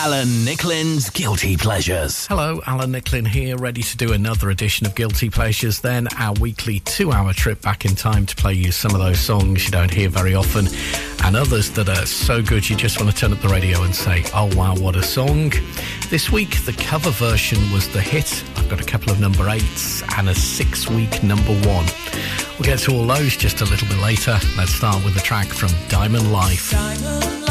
Alan Nicklin's Guilty Pleasures. Hello, Alan Nicklin here, ready to do another edition of Guilty Pleasures, then our weekly two hour trip back in time to play you some of those songs you don't hear very often and others that are so good you just want to turn up the radio and say, oh wow, what a song. This week, the cover version was the hit. I've got a couple of number eights and a six week number one. We'll get to all those just a little bit later. Let's start with a track from Diamond Life. Diamond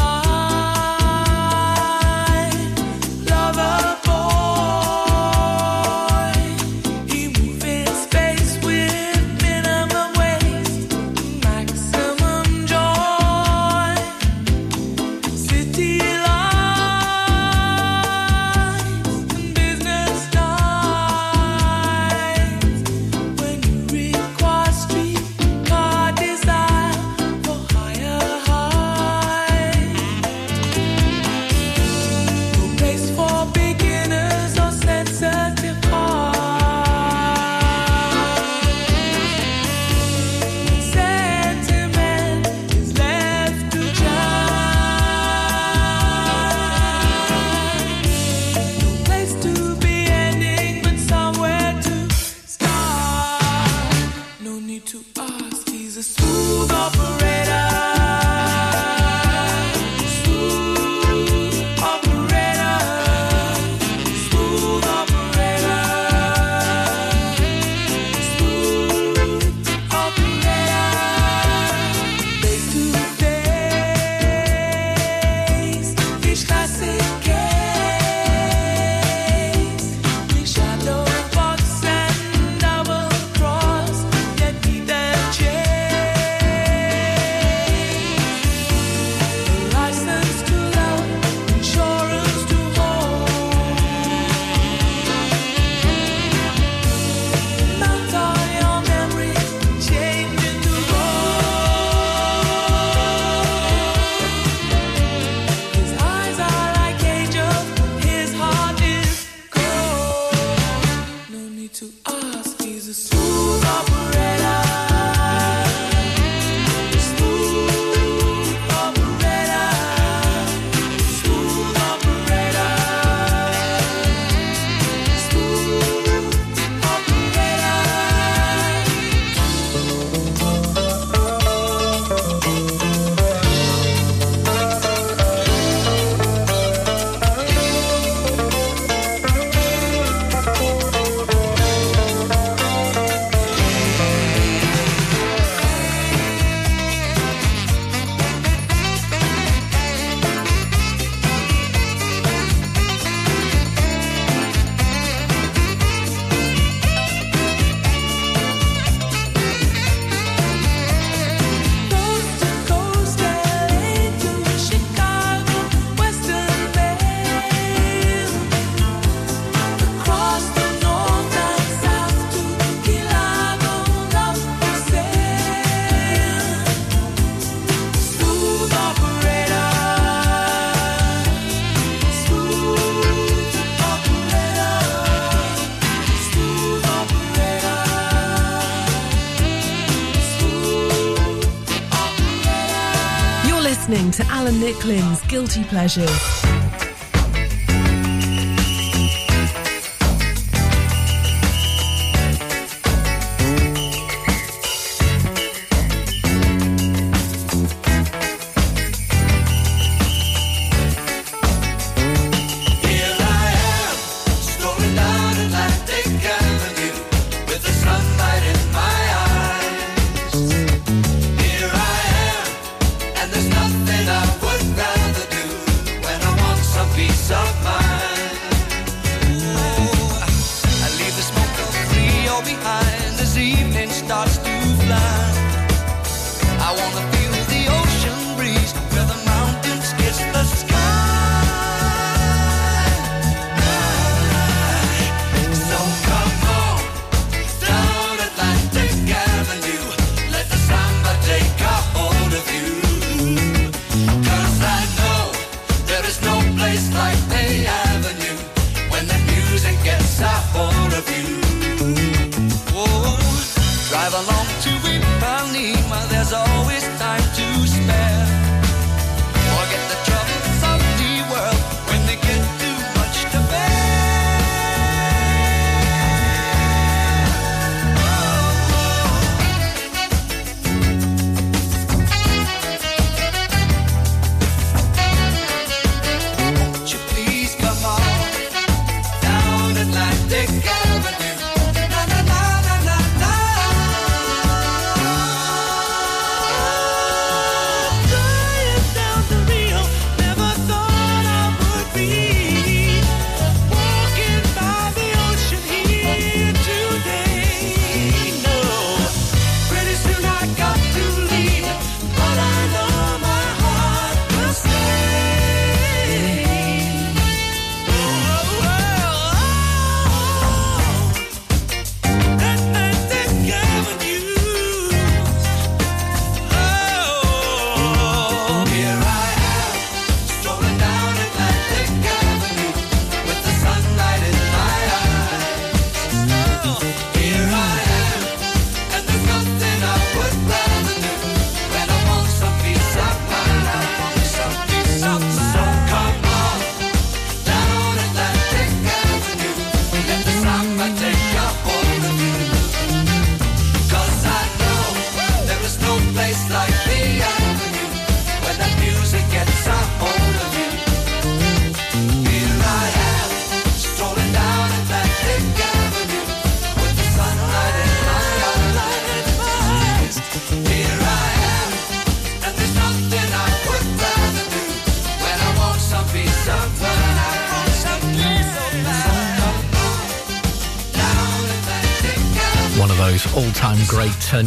Alan Nicklin's Guilty Pleasures.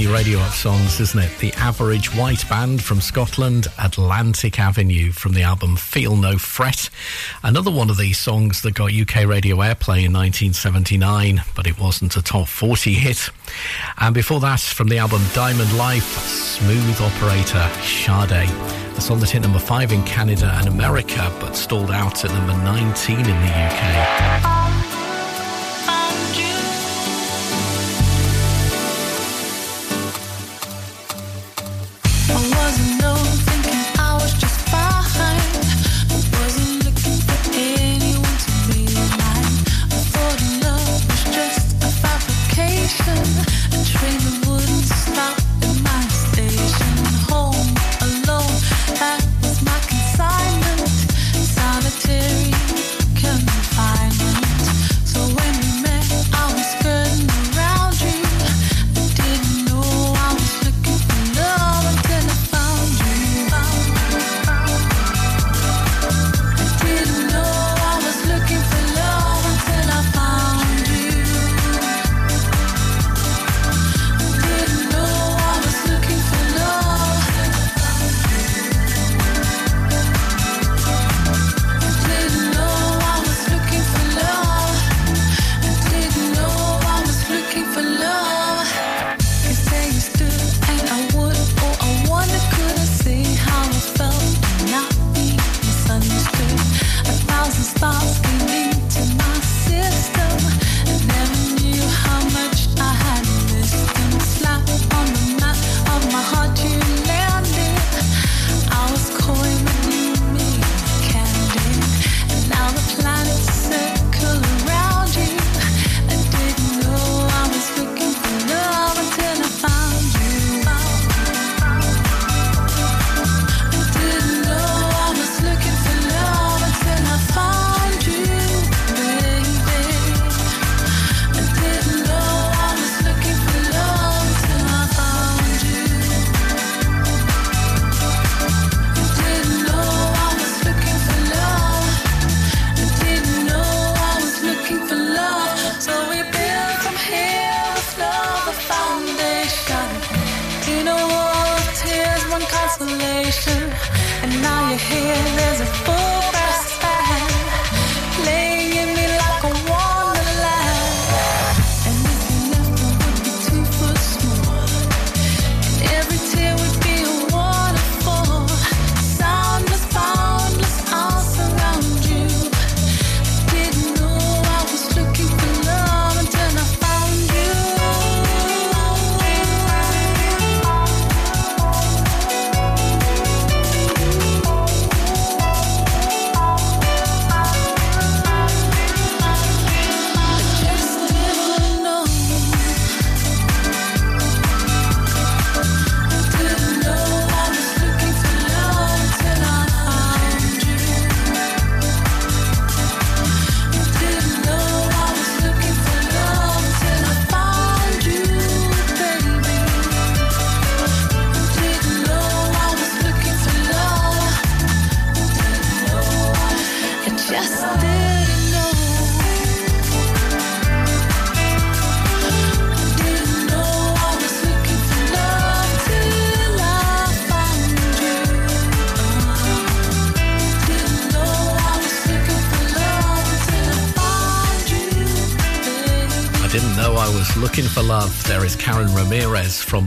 Radio up songs, isn't it? The Average White Band from Scotland, Atlantic Avenue from the album Feel No Fret. Another one of these songs that got UK radio airplay in 1979, but it wasn't a top 40 hit. And before that, from the album Diamond Life, Smooth Operator, Sade. A song that hit number 5 in Canada and America, but stalled out at number 19 in the UK. There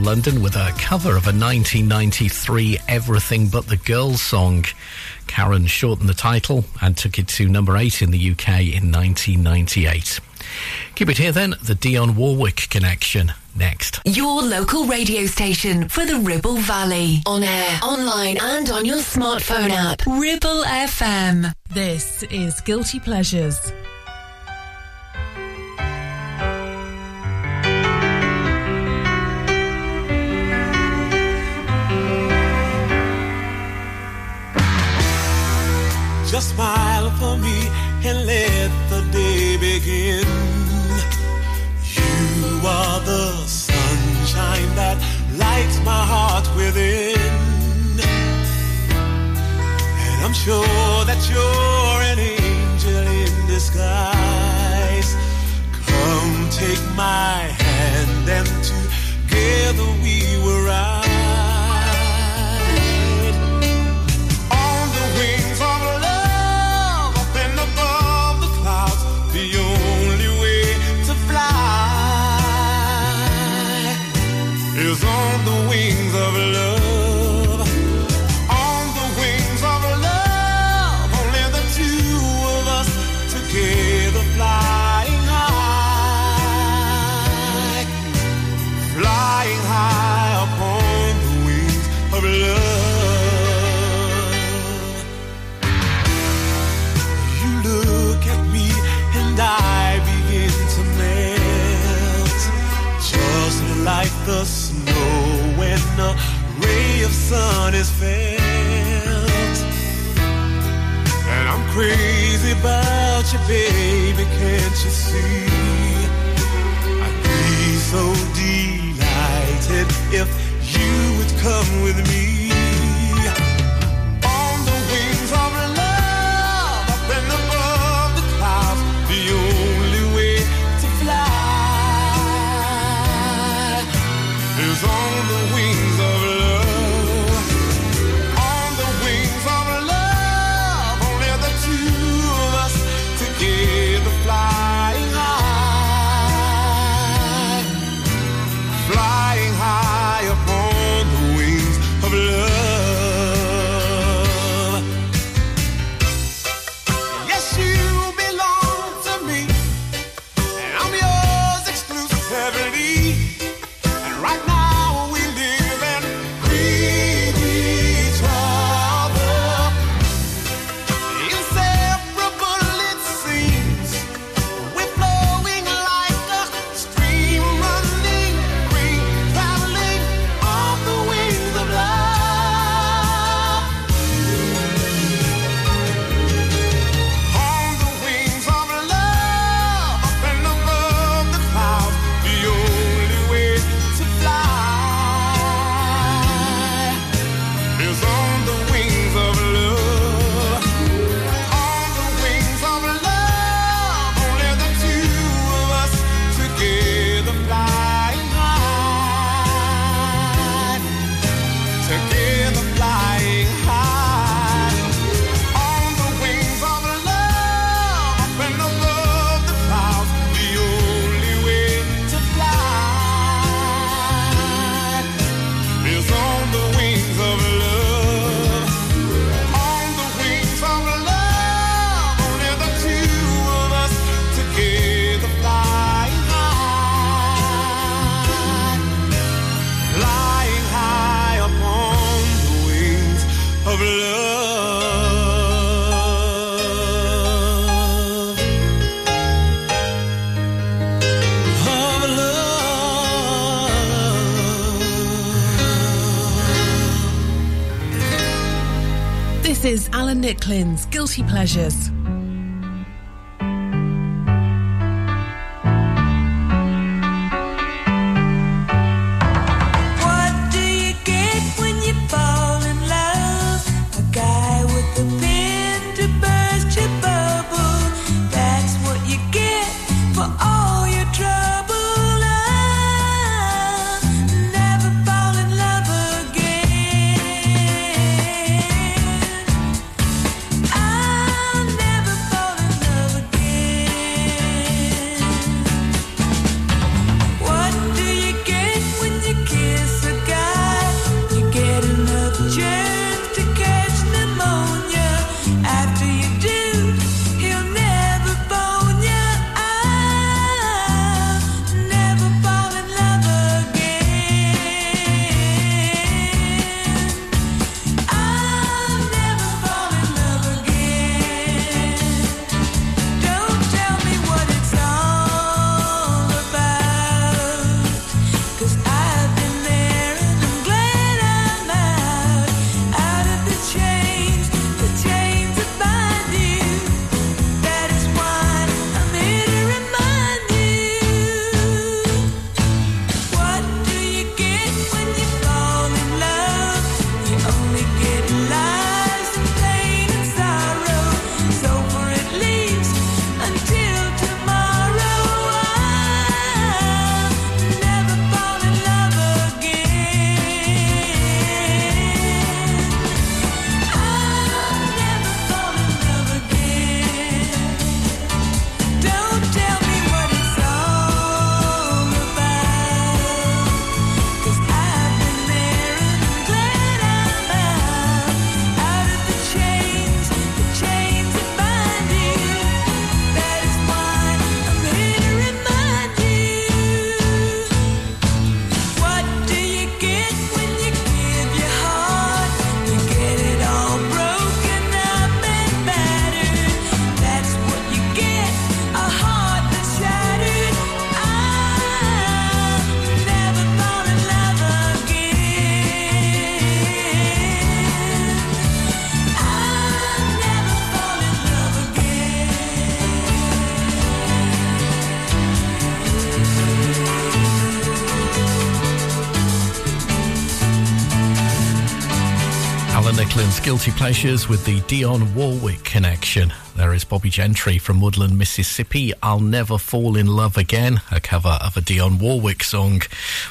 Ramirez London with a cover of a 1993 Everything But the Girls song. Karen shortened the title and took it to number 8 in the UK in 1998. Keep it here then, the Dionne Warwick connection next. Your local radio station for the Ribble Valley. On air, online, and on your smartphone app. Ribble FM. This is Guilty Pleasures. Smile for me and let the day begin. You are the sunshine that lights my heart within. And I'm sure that you're heart is felt. And I'm crazy about you, baby, can't you see? I'd be so delighted if you would come with me. Nicklin's Guilty Pleasures. Guilty Pleasures with the Dionne Warwick connection. There is Bobbie Gentry from Woodland, Mississippi. I'll Never Fall in Love Again, a cover of a Dionne Warwick song.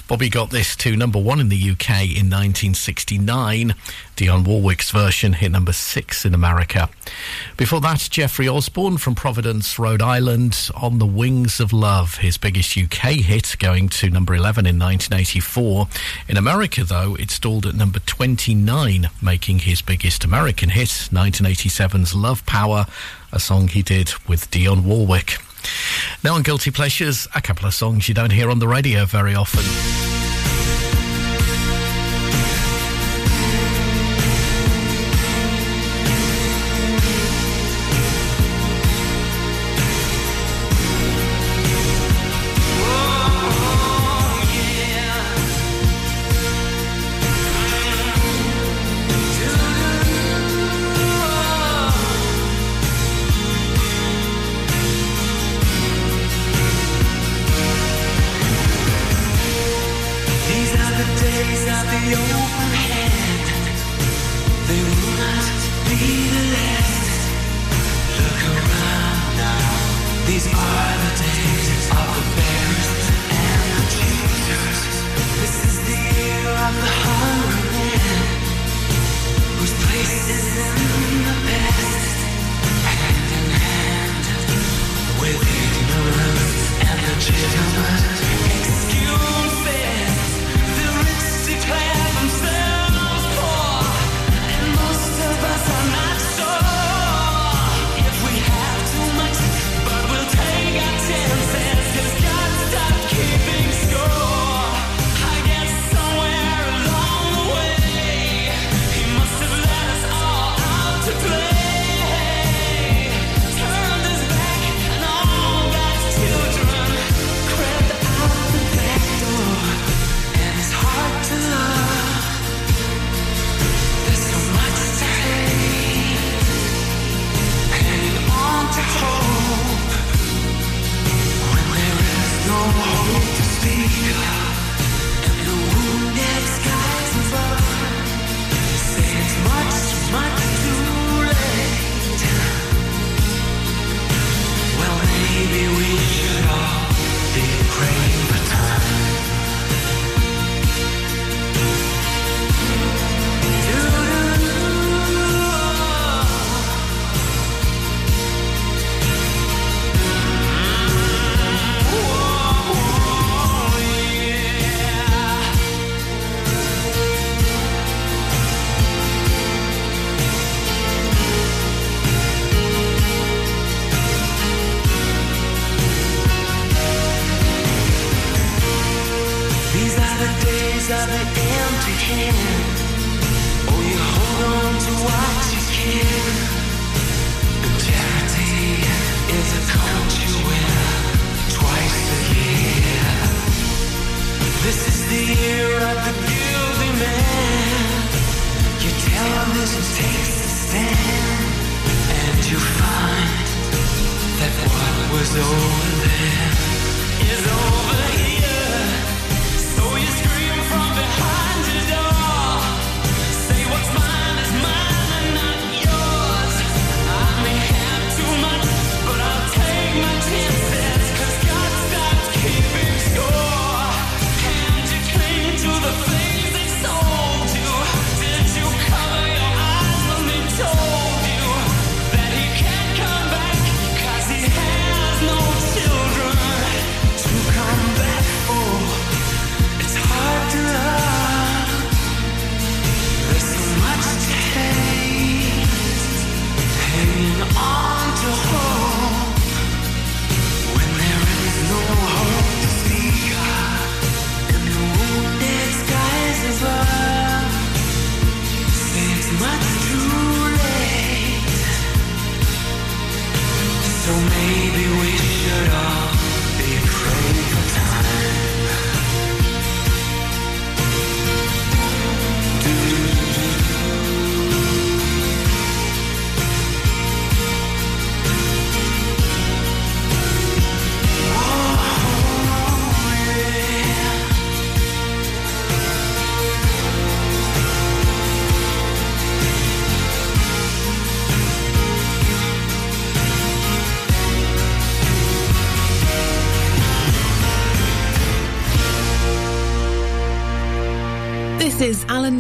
Bobbie got this to number one in the UK in 1969. Dionne Warwick's version hit number six in America. Before that, Jeffrey Osborne from Providence, Rhode Island, On the Wings of Love, his biggest UK hit, going to number 11 in 1984. In America, though, it stalled at number 29, making his biggest American hit, 1987's Love Power a song he did with Dionne Warwick. Now on Guilty Pleasures, a couple of songs you don't hear on the radio very often.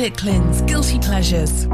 Alan Nicklin's Guilty Pleasures.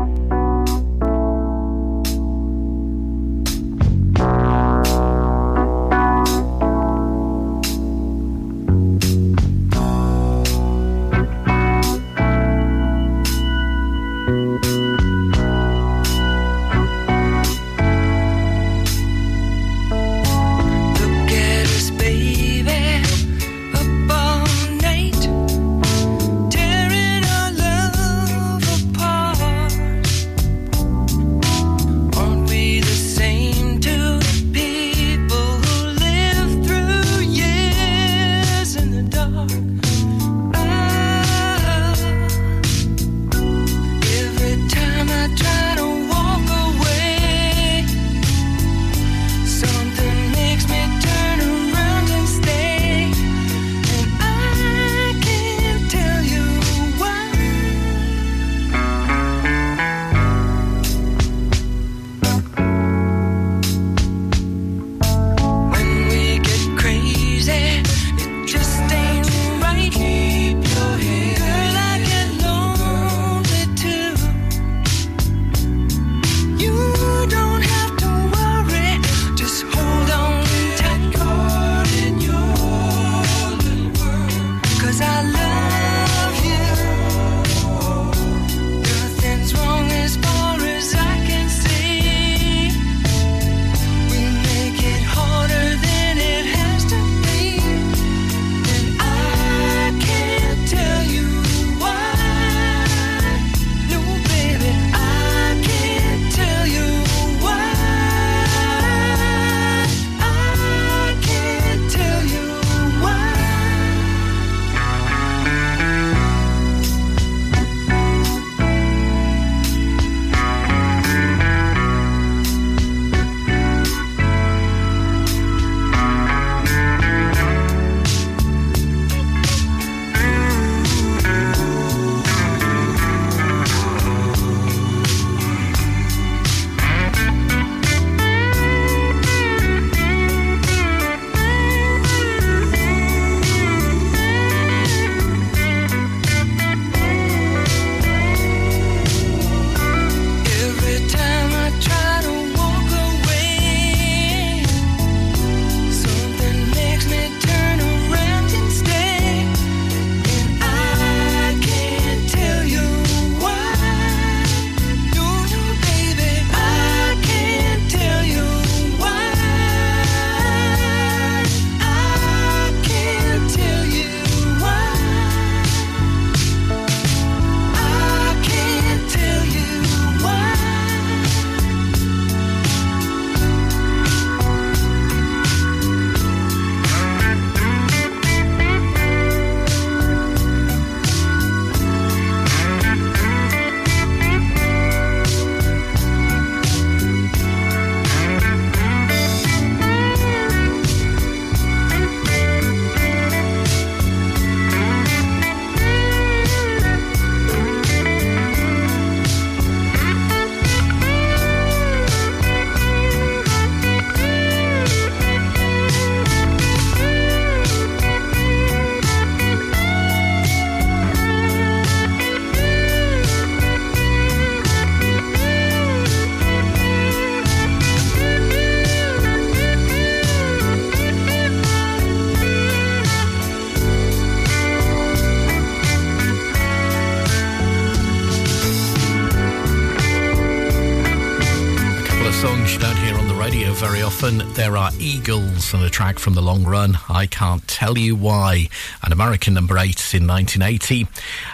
Eagles and a track from the long run, I Can't Tell You Why, an American number eight in 1980.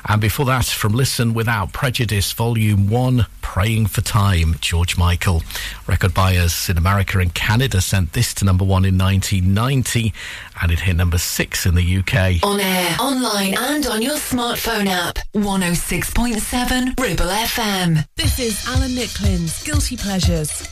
And before that, from Listen Without Prejudice, Volume 1, Praying for Time, George Michael. Record buyers in America and Canada sent this to number one in 1990, and it hit number six in the UK. On air, online, and on your smartphone app. 106.7 Ribble FM. This is Alan Nicklin's Guilty Pleasures.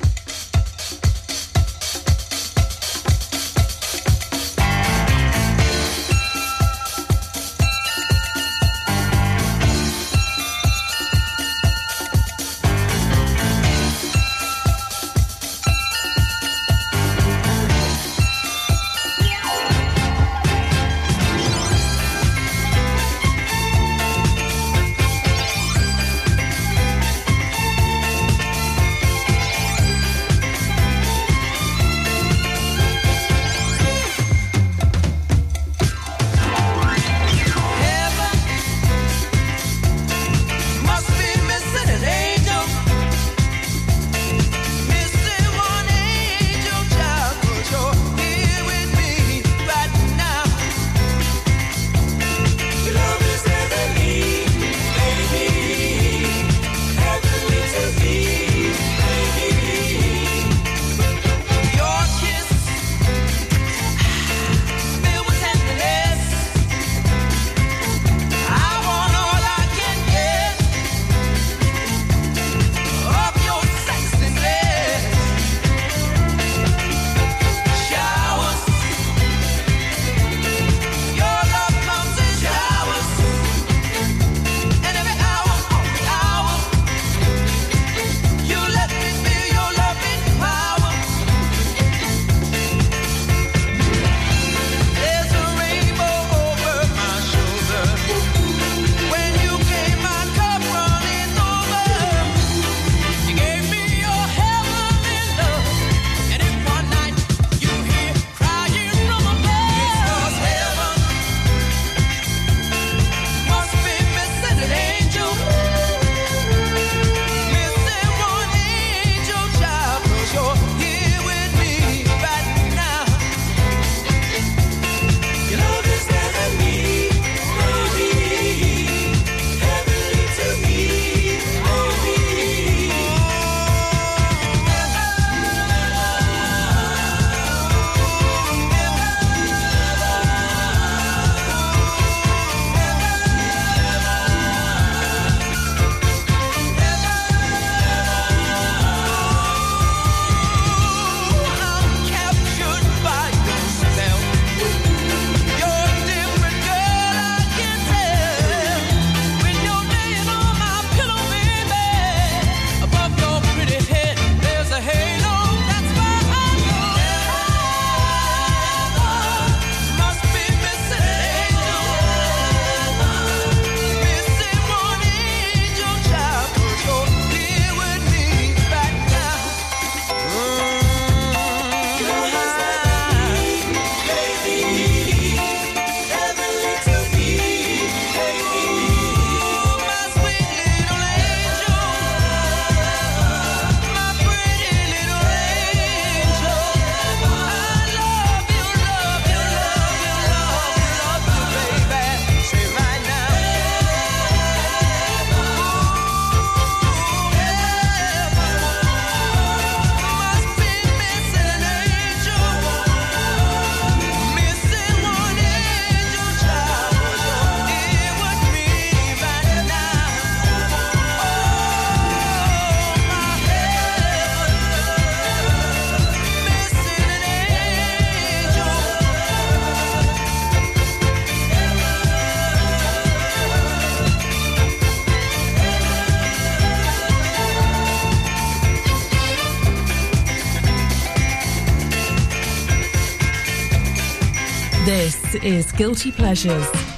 is Guilty Pleasures.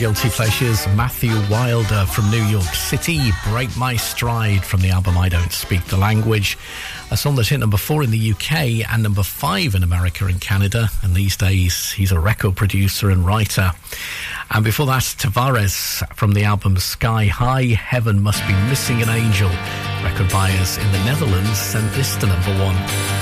Guilty Pleasures, Matthew Wilder from New York City, Break My Stride from the album I Don't Speak the Language, a song that hit number four in the UK and number five in America and Canada, and these days he's a record producer and writer. And before that, Tavares from the album Sky High, Heaven Must Be Missing an Angel. Record buyers in the Netherlands sent this to number one.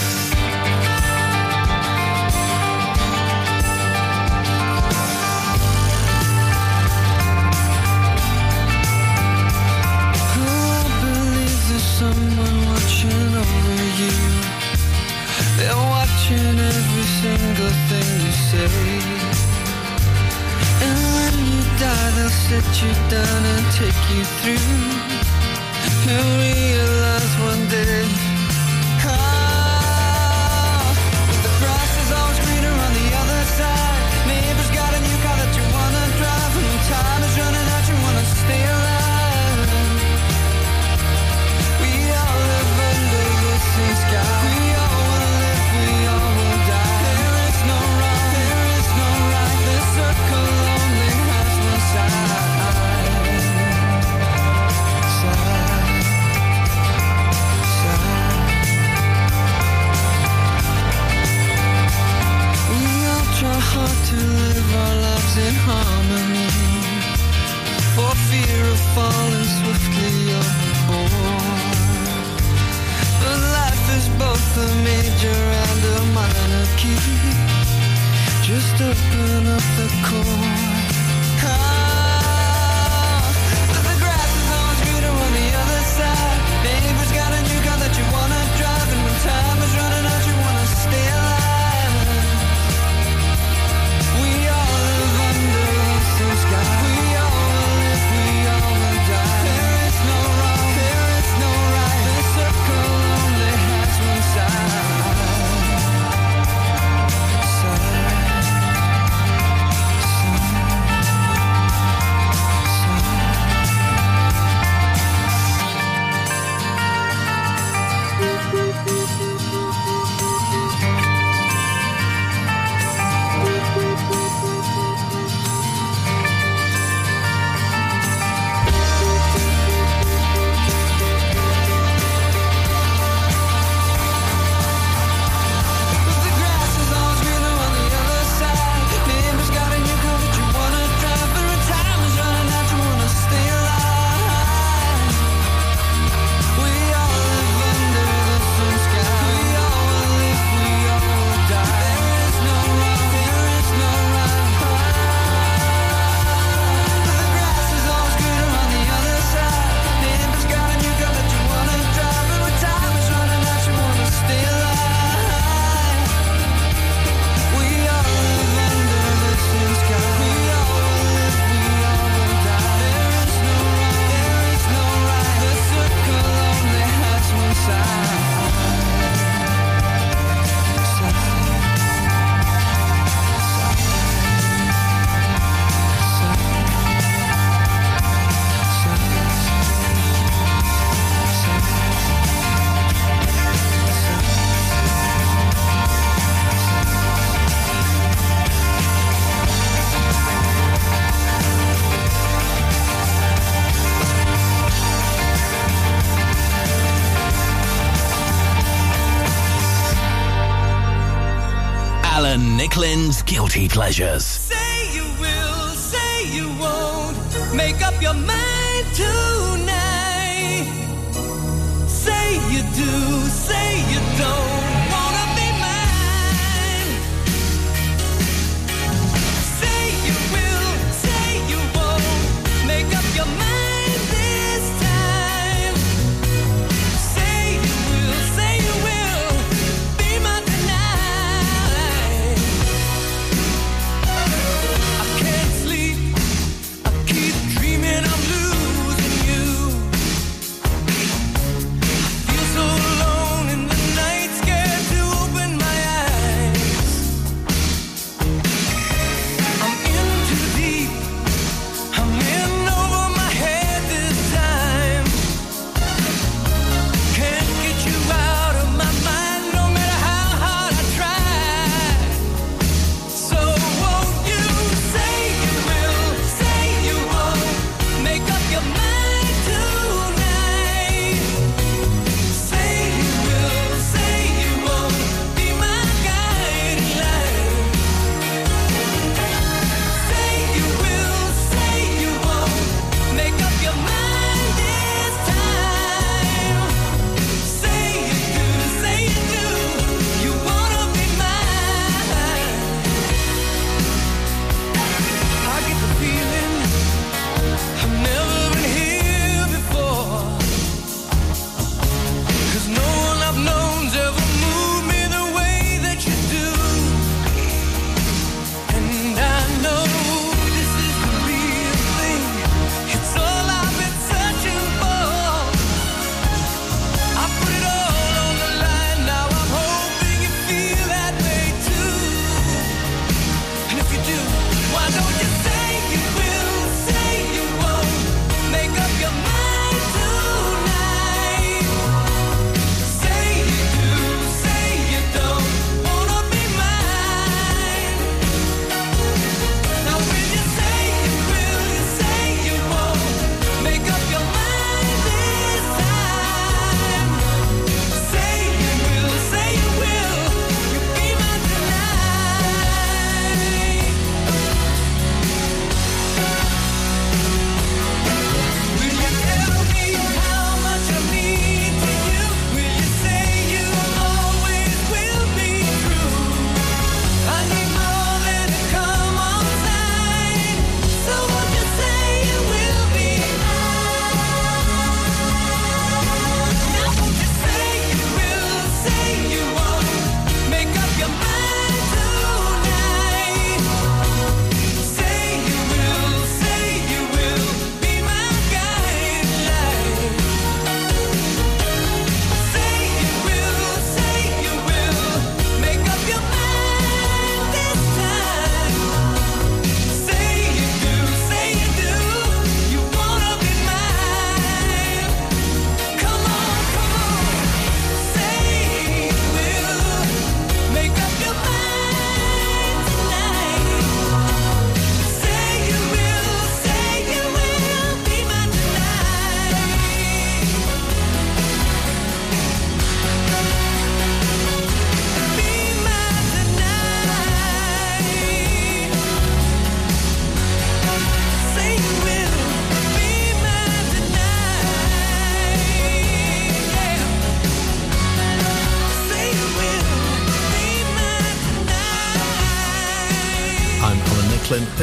guilty pleasures.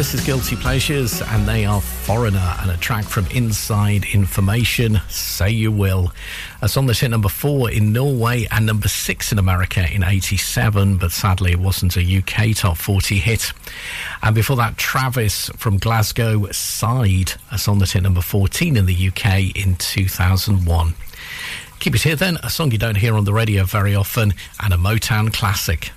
This is Guilty Pleasures, and they are Foreigner and a track from Inside Information, Say You Will. A song that hit number four in Norway and number six in America in 87, but sadly it wasn't a UK top 40 hit. And before that, Travis from Glasgow, Side, a song that hit number 14 in the UK in 2001. Keep it here then, a song you don't hear on the radio very often, and a Motown classic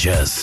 Just.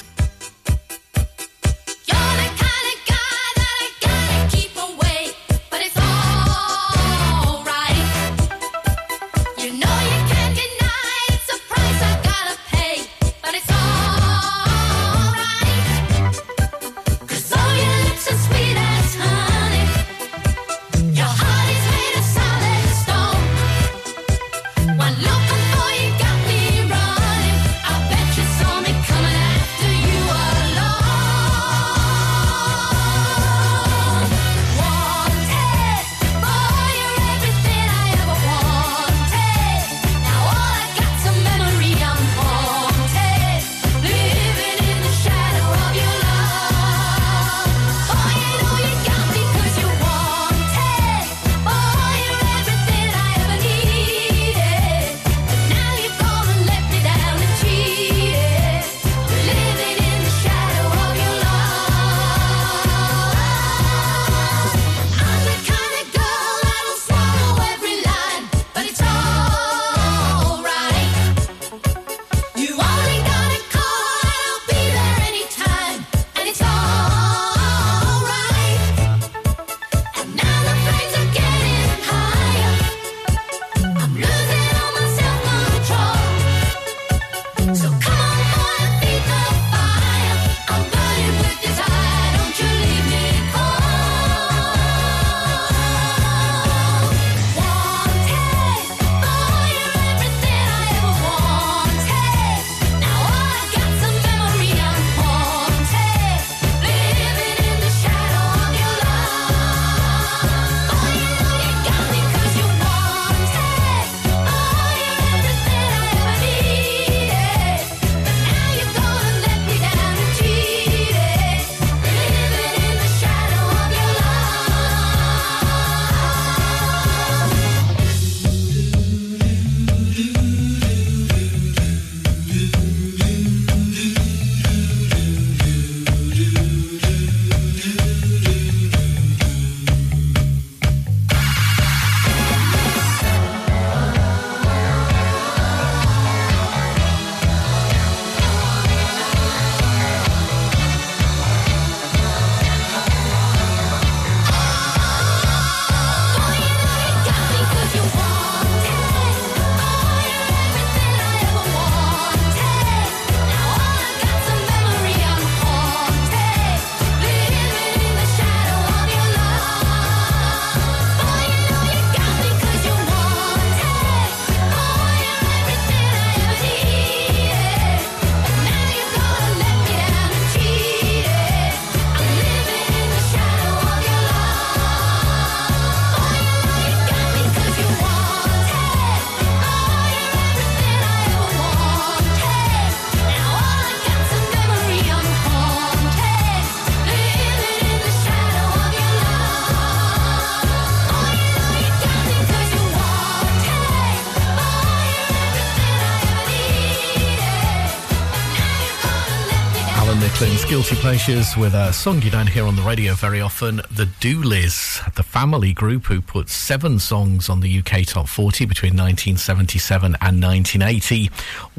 Guilty Pleasures with a song you don't hear on the radio very often, The Dooleys, the family group who put seven songs on the UK top 40 between 1977 and 1980.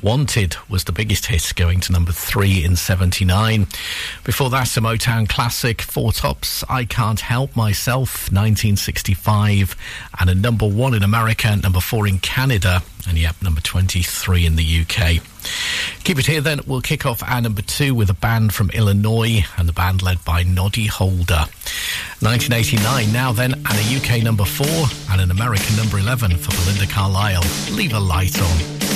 Wanted was the biggest hit, going to number three in 79. Before that, a Motown classic, Four Tops, I Can't Help Myself, 1965, and a number one in America, number four in Canada and yep, number 23 in the UK. Keep it here then. We'll kick off our number two with a band from Illinois and the band led by Noddy Holder. 1989 now then, and a UK number four and an American number 11 for Belinda Carlisle. Leave a light on.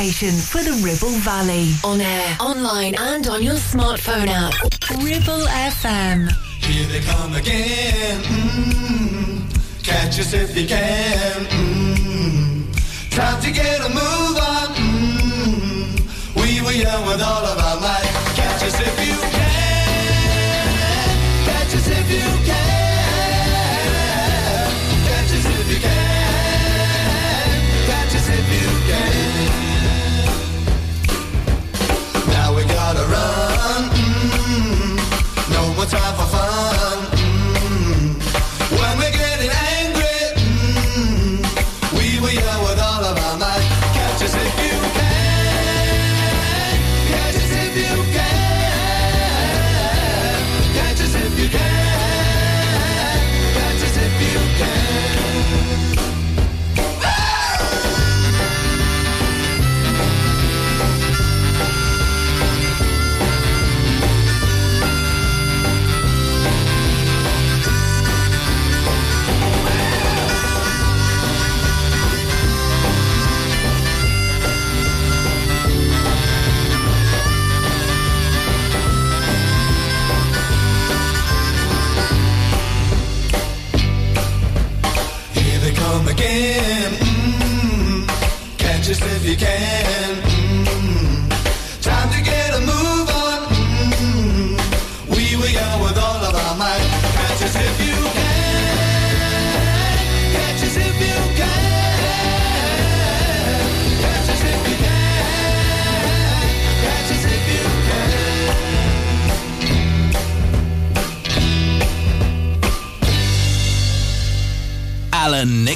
station for the Ribble Valley. On air, online, and on your smartphone app. Ribble FM. Here they come again. Mm-hmm. Catch us if you can. Mm-hmm.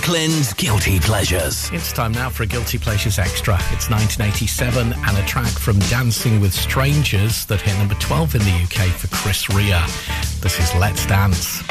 Franklin's Guilty Pleasures. It's time now for a Guilty Pleasures Extra. It's 1987 and a track from Dancing with Strangers that hit number 12 in the UK for Chris Rea. This is Let's Dance.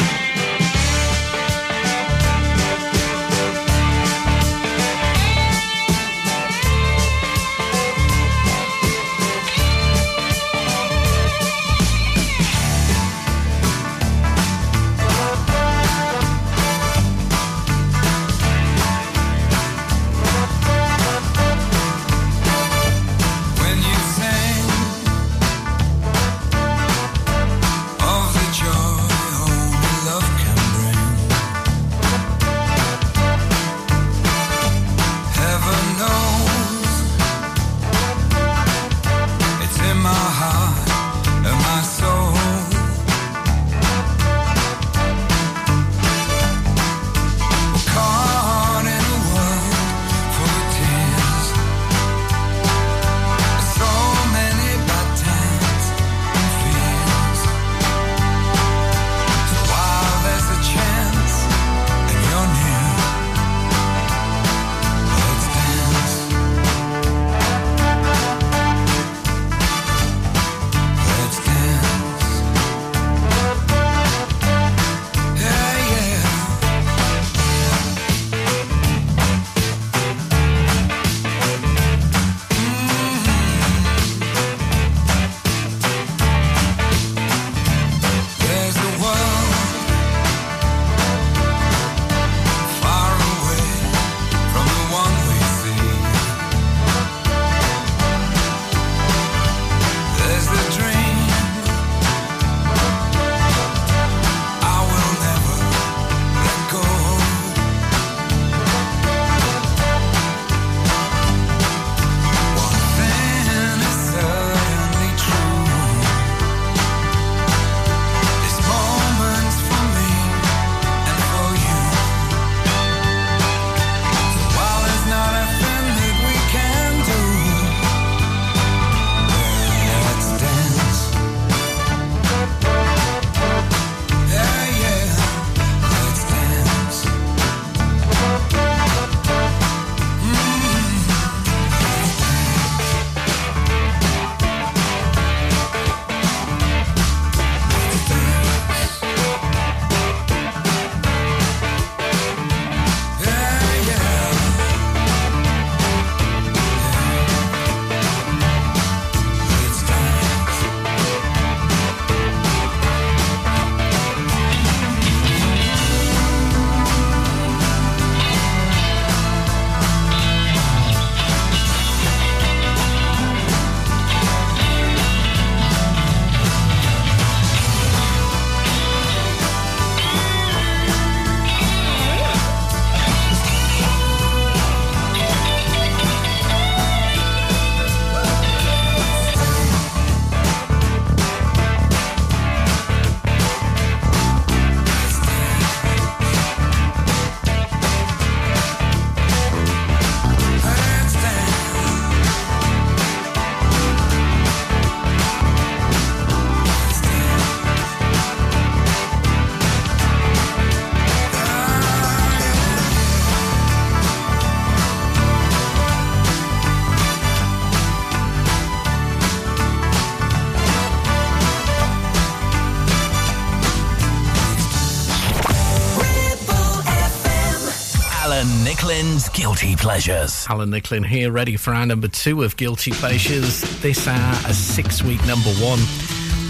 pleasures. Alan Nicklin here, ready for our number two of Guilty Pleasures. This hour, a six week number one,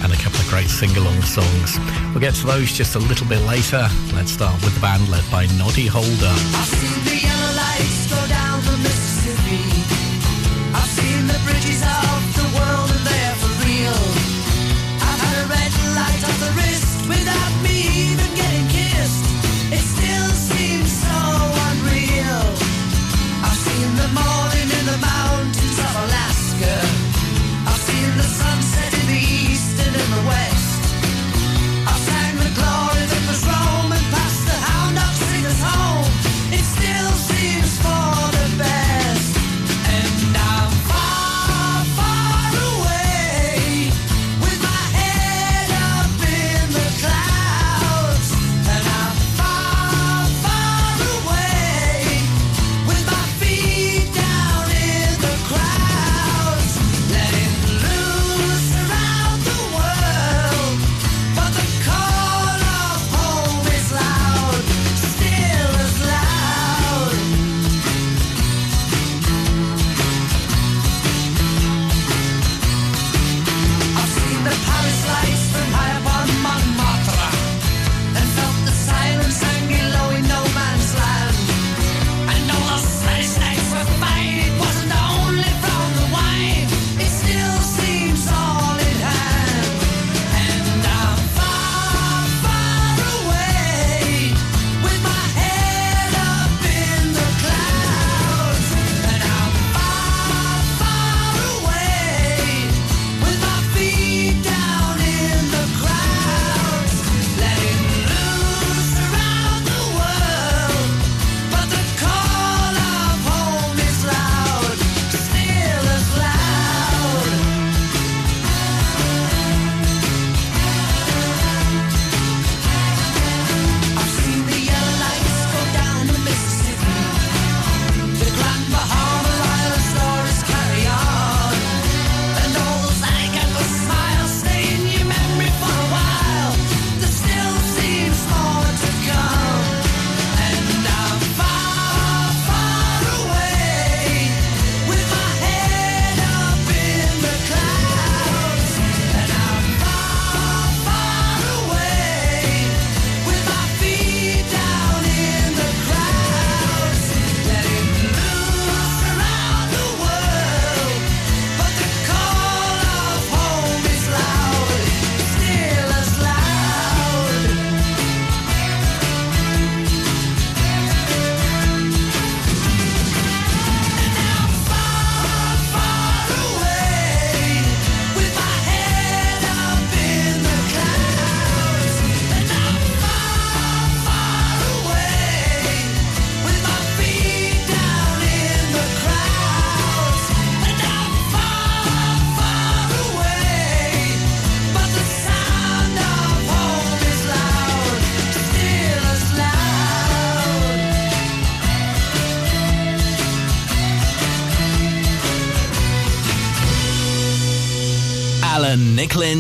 and a couple of great sing along songs. We'll get to those just a little bit later. Let's start with the band led by Noddy Holder.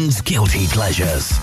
Guilty pleasures.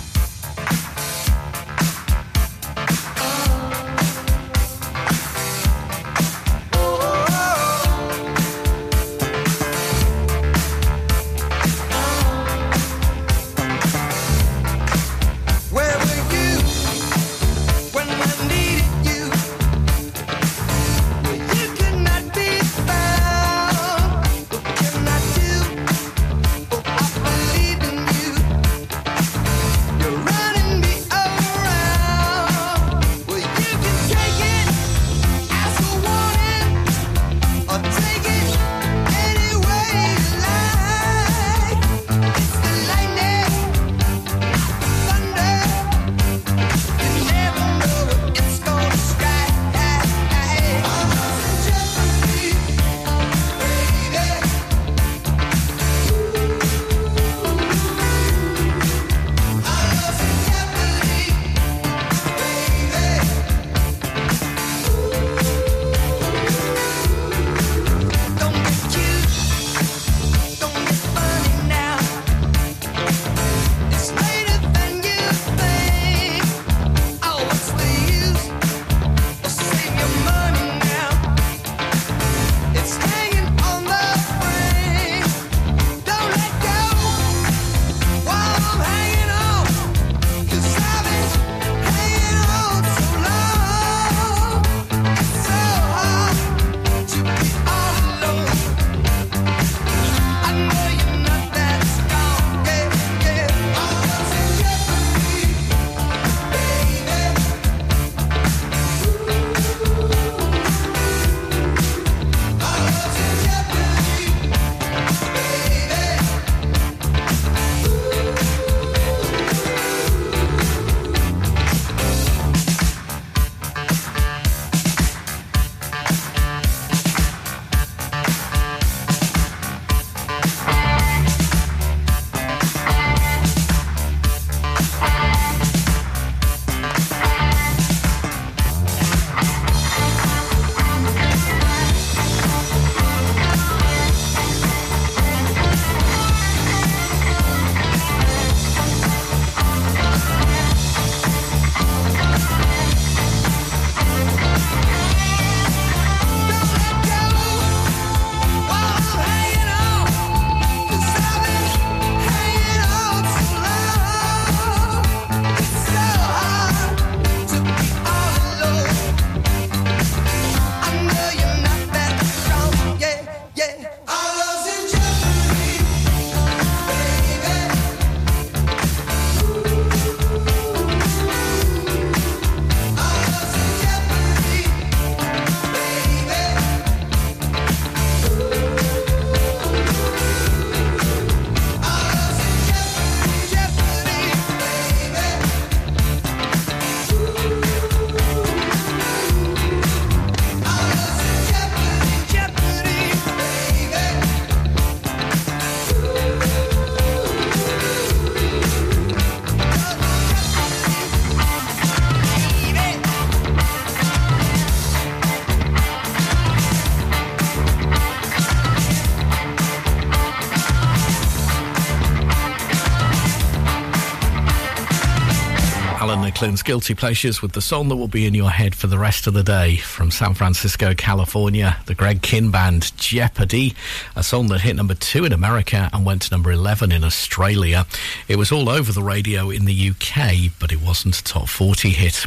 Guilty Pleasures with the song that will be in your head for the rest of the day. From San Francisco, California, the Greg Kihn Band, Jeopardy, a song that hit number two in America and went to number 11 in Australia. It was all over the radio in the UK, but it wasn't a top 40 hit.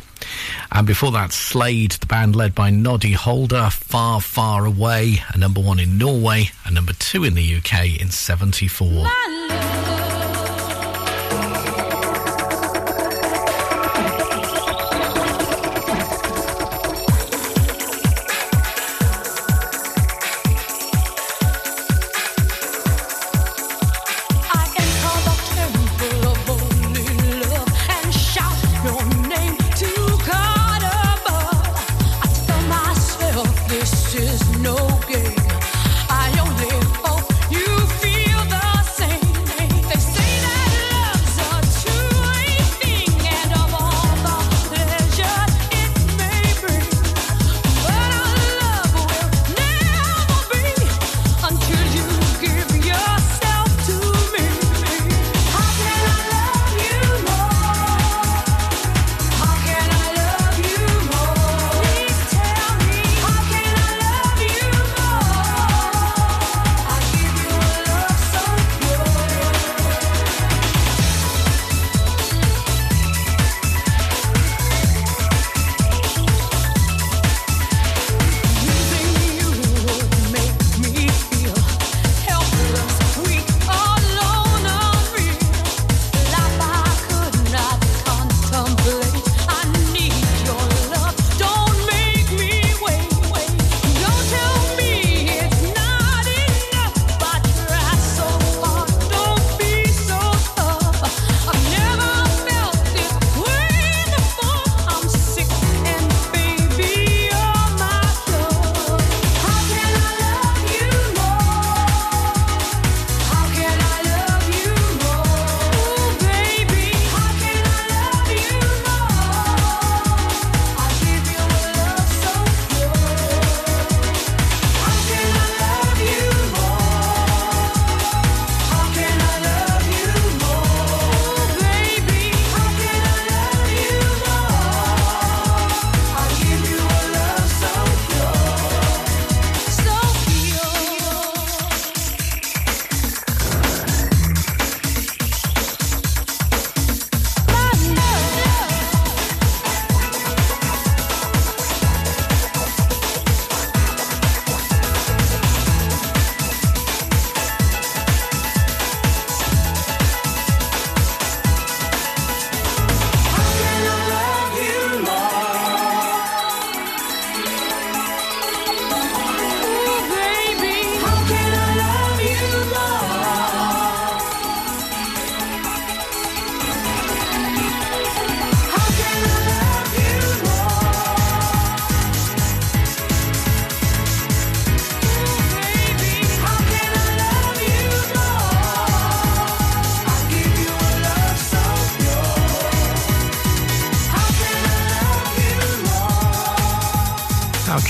And before that, Slade, the band led by Noddy Holder, Far, Far Away, a number one in Norway, a number two in the UK in 74.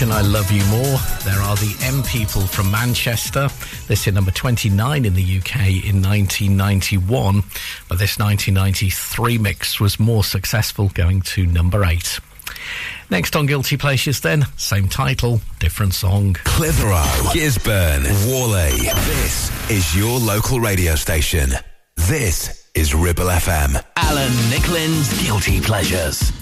Can I Love You More? There are the M People from Manchester. This hit number 29 in the UK in 1991, but this 1993 mix was more successful, going to number 8. Next on Guilty Pleasures, then, same title, different song. Clitheroe, Gisburn, Whalley. This is your local radio station. This is Ribble FM. Alan Nicklin's Guilty Pleasures.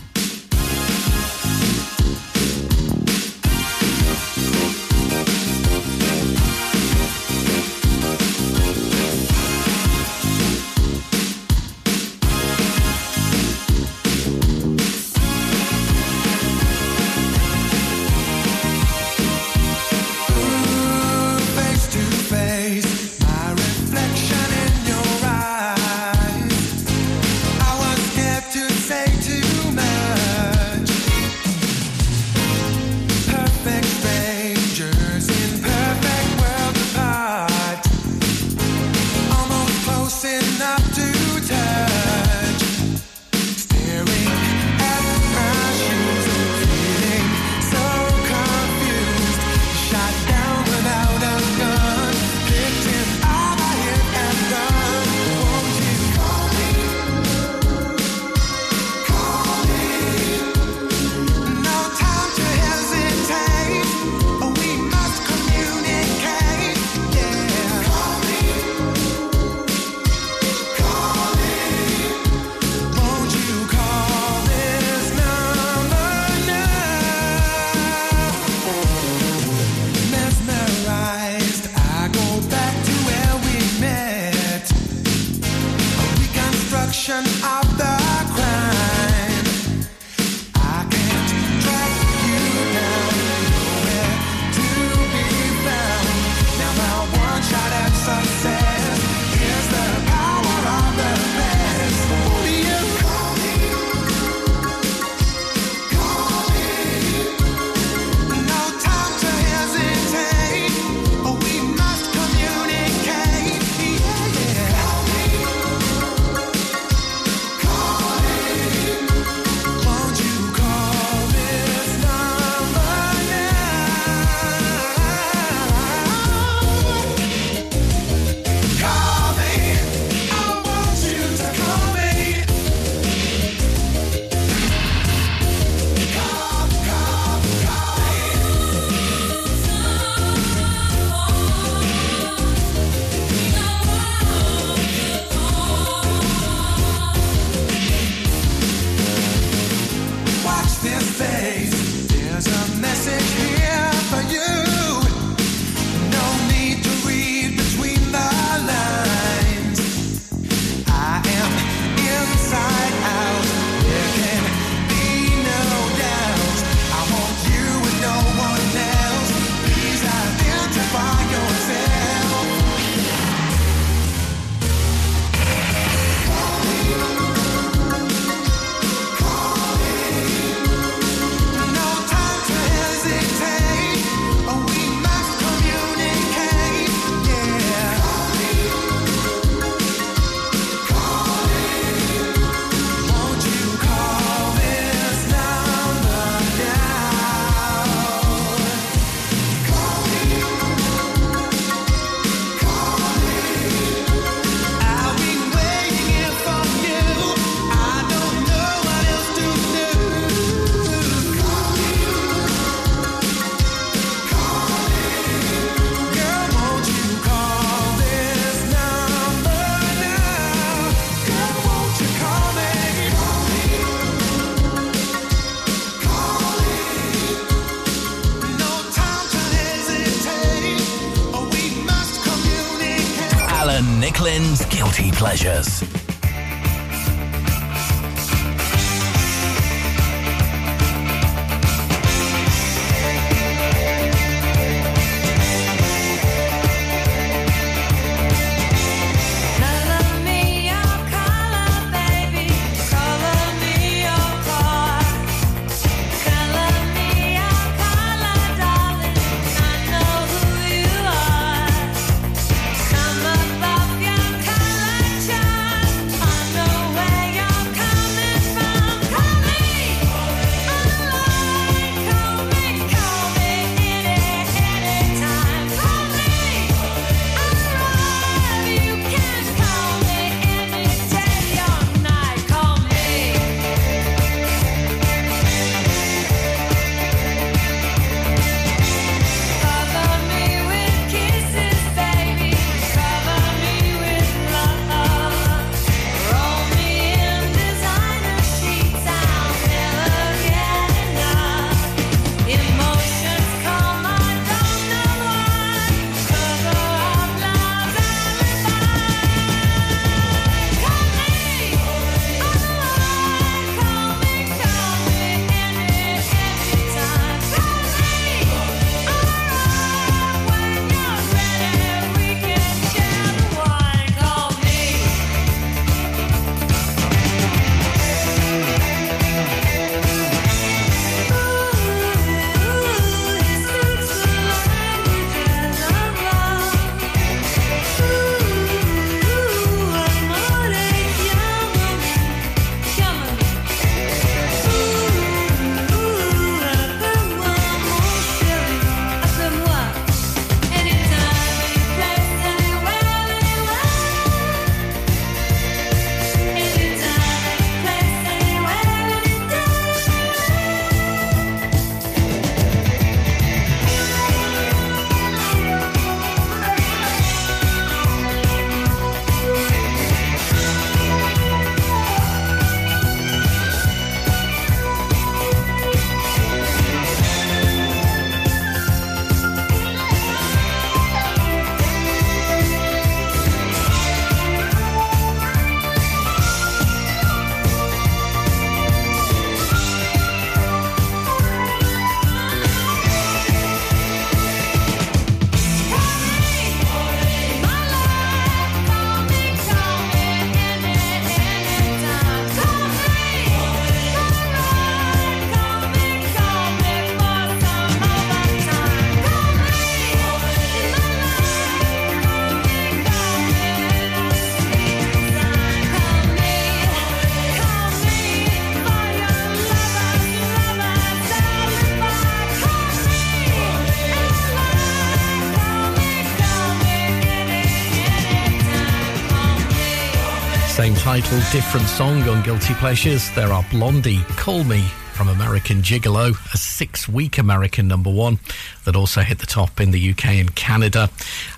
titled Different Song on Guilty Pleasures. There are Blondie, Call Me from American Gigolo, a six week American number one that also hit the top in the UK and Canada.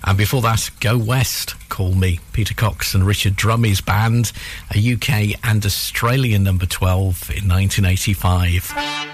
And before that, Go West, Call Me, Peter Cox and Richard Drummie's band, a UK and Australian number 12 in 1985.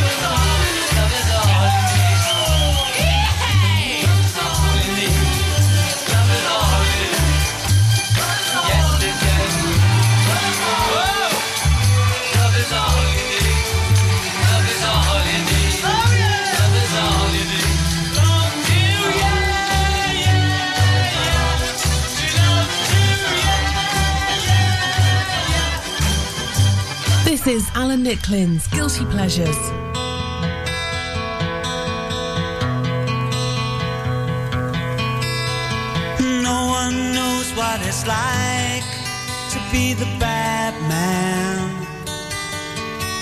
This is Alan Nicklin's Guilty Pleasures. No one knows what it's like to be the bad man,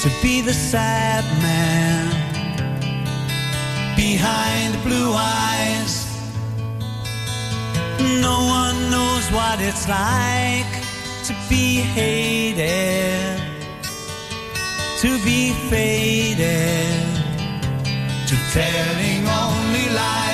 to be the sad man behind blue eyes. No one knows what it's like to be hated, to be faded, to telling only lies.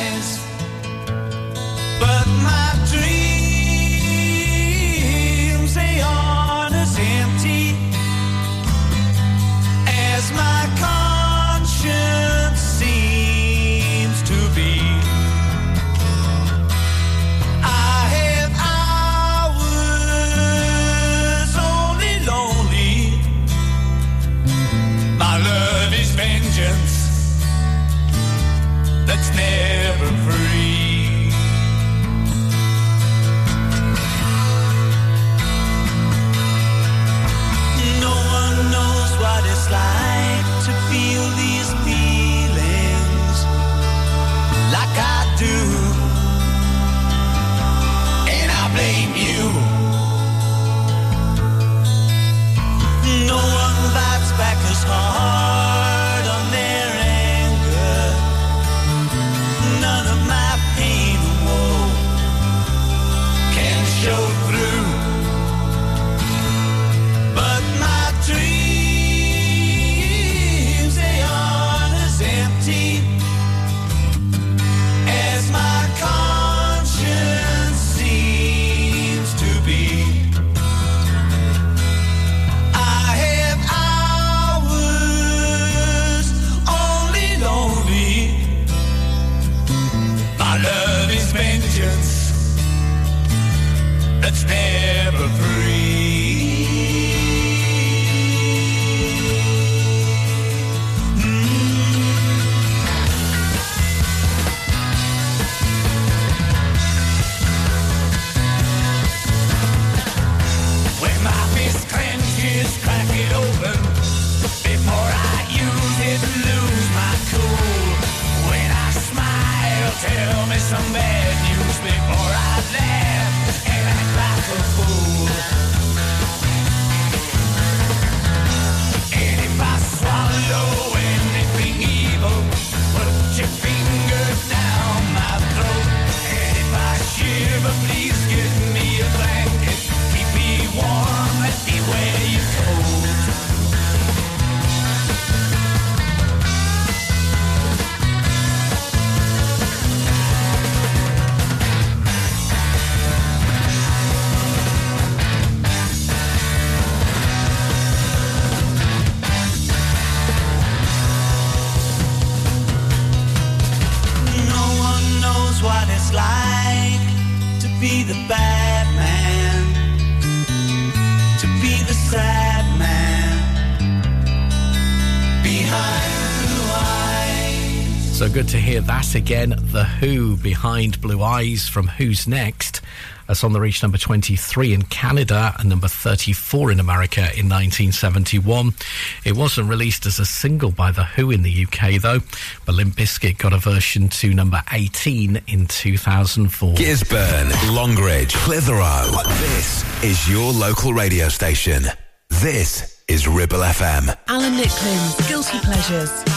Good to hear that again. The Who behind Blue Eyes from Who's Next. That's on the reach number 23 in Canada and number 34 in America in 1971. It wasn't released as a single by The Who in the UK though, but Limp Bizkit got a version to number 18 in 2004. Gisburn, Longridge, Clitheroe. This is your local radio station. This is Ribble FM. Alan Nicklin's Guilty Pleasures.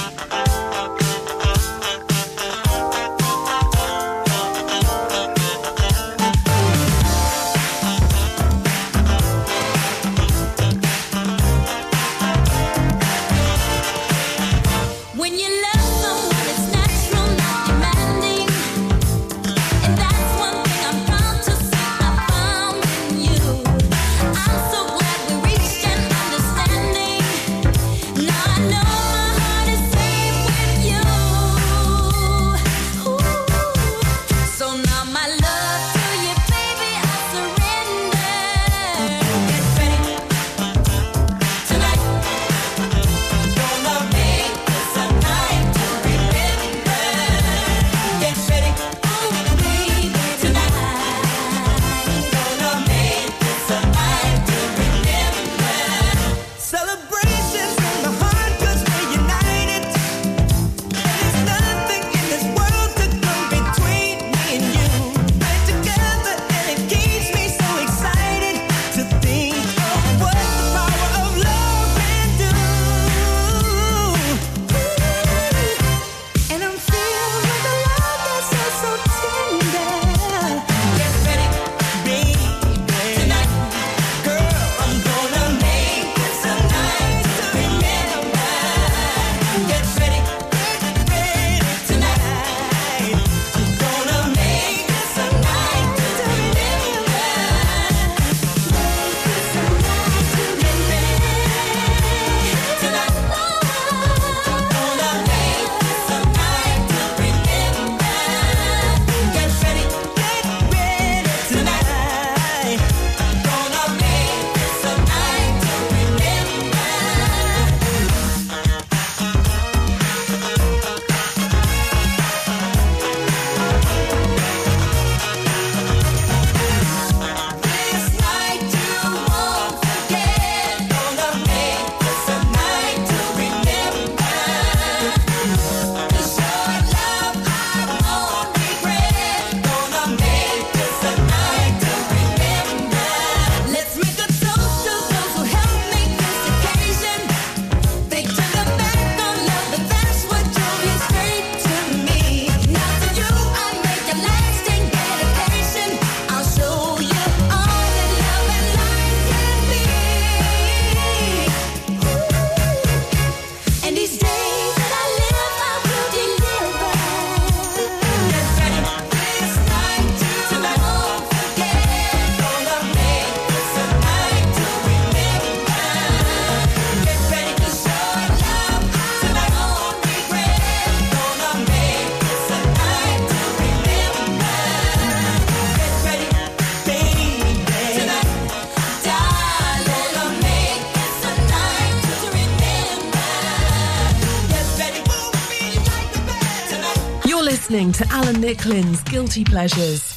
Nicklin's Guilty Pleasures.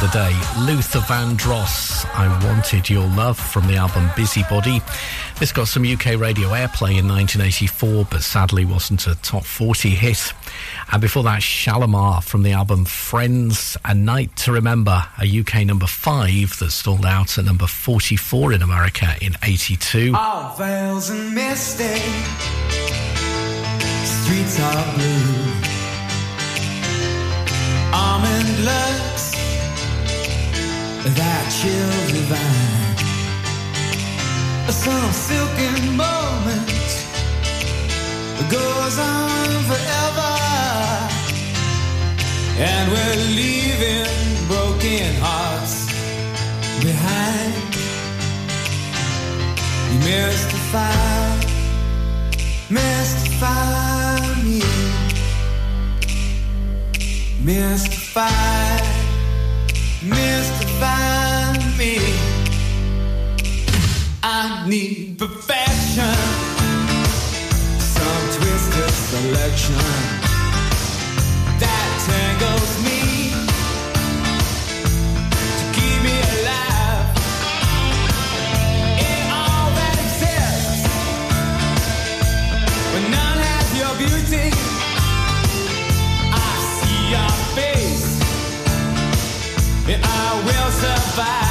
The day. Luther Vandross, I Wanted Your Love from the album Busybody. This got some UK radio airplay in 1984, but sadly wasn't a top 40 hit. And before that, Shalamar from the album Friends, A Night to Remember, a UK number 5 that stalled out at number 44 in America in 82. All veils and misty streets are blue. Almond looks that chill divine. Some silken moment goes on forever, and we're leaving broken hearts behind. You mystify, mystify me, mystify, Need perfection, some twisted selection that tangles me to keep me alive. In all that exists, but none has your beauty. I see your face, and I will survive.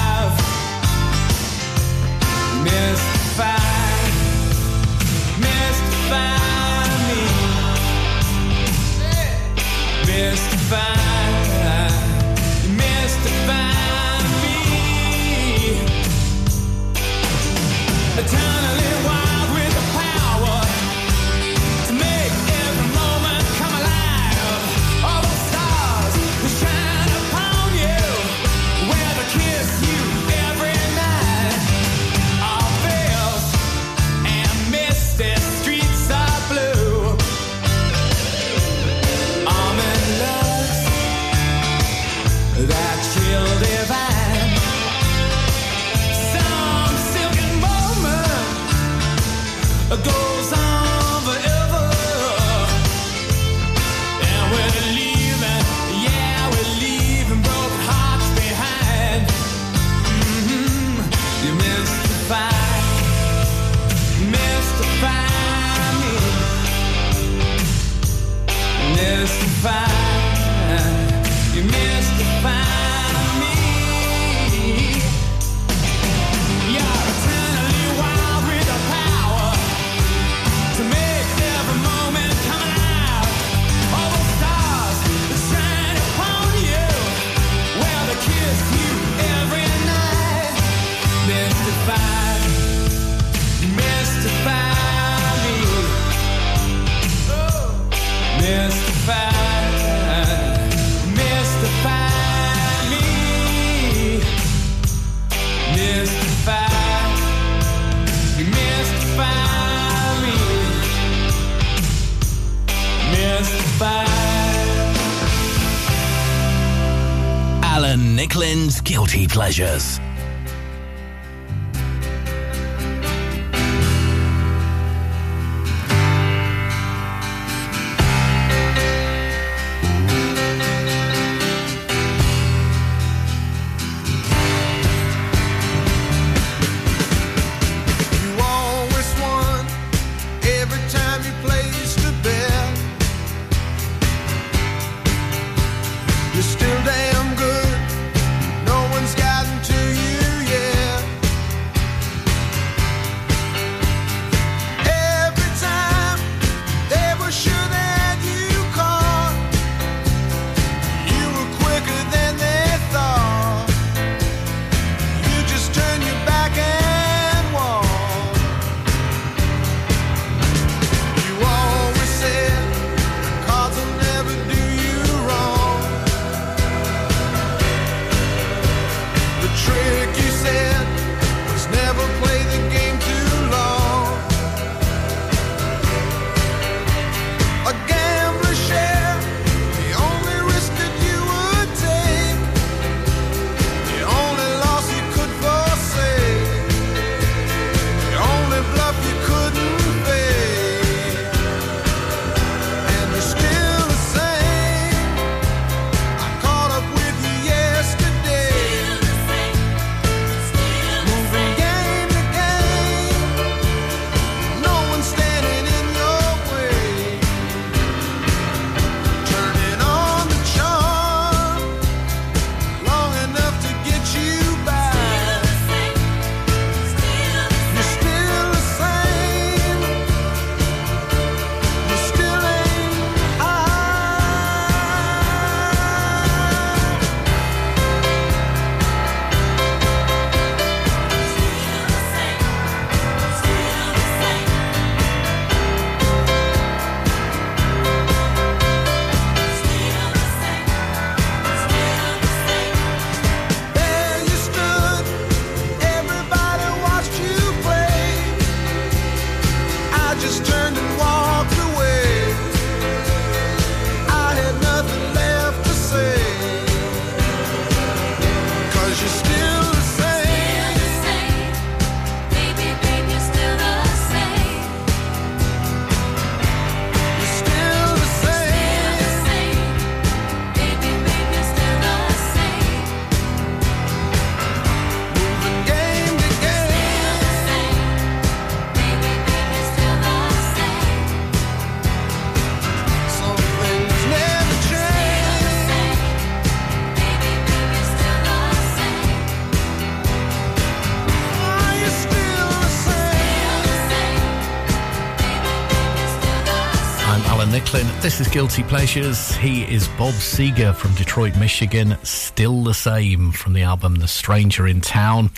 Guilty Pleasures. He is Bob Seger from Detroit, Michigan. Still the same from the album The Stranger in Town.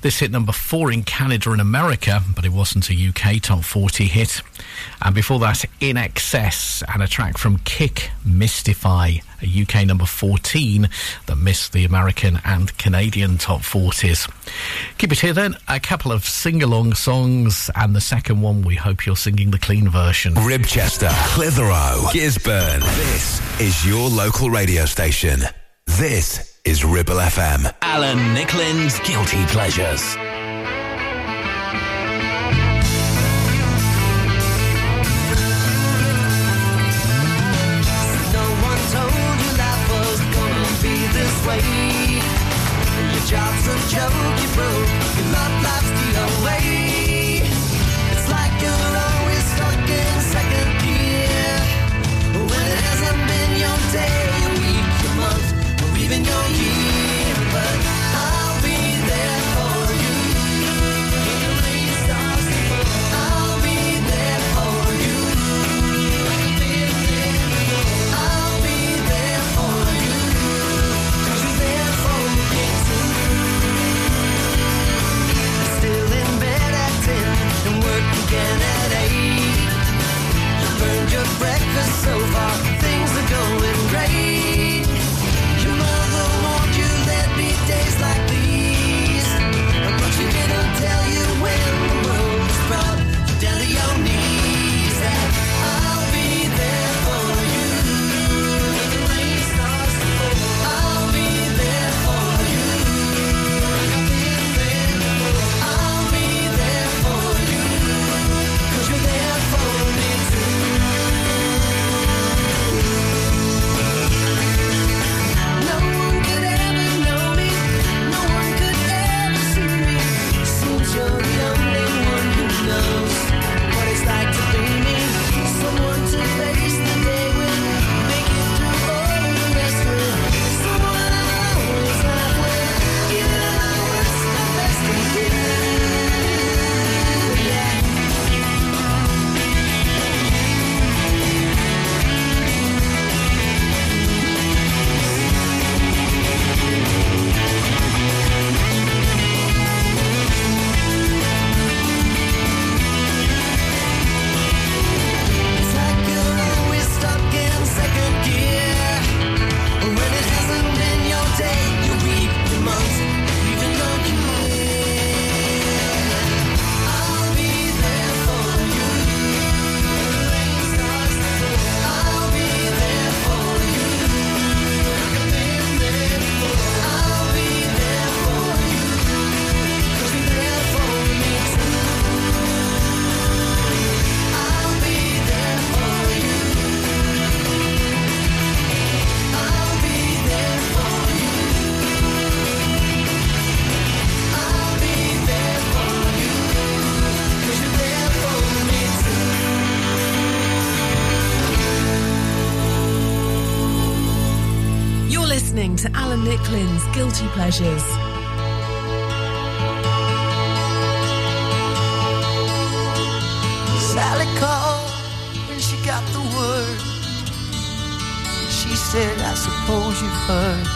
This hit number four in Canada and America, but it wasn't a UK top 40 hit. And before that, INXS and a track from Kick Mystify, a UK number 14 that missed the American and Canadian top 40s. Keep it here then, a couple of sing along songs, and the second one, we hope you're singing the clean version. Ribchester, Clitheroe, Gisburn. This is your local radio station. This is Ribble FM. Alan Nicklin's Guilty Pleasures. pleasures. Sally called when she got the word. She said, I suppose you've heard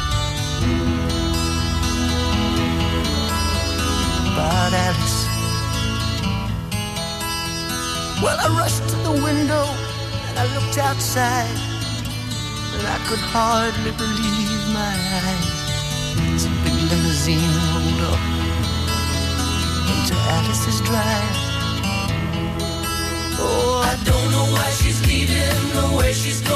about Alice. Well, I rushed to the window and I looked outside, but I could hardly believe my eyes up into Alice's drive. Oh, I don't know why she's leaving, or where she's going.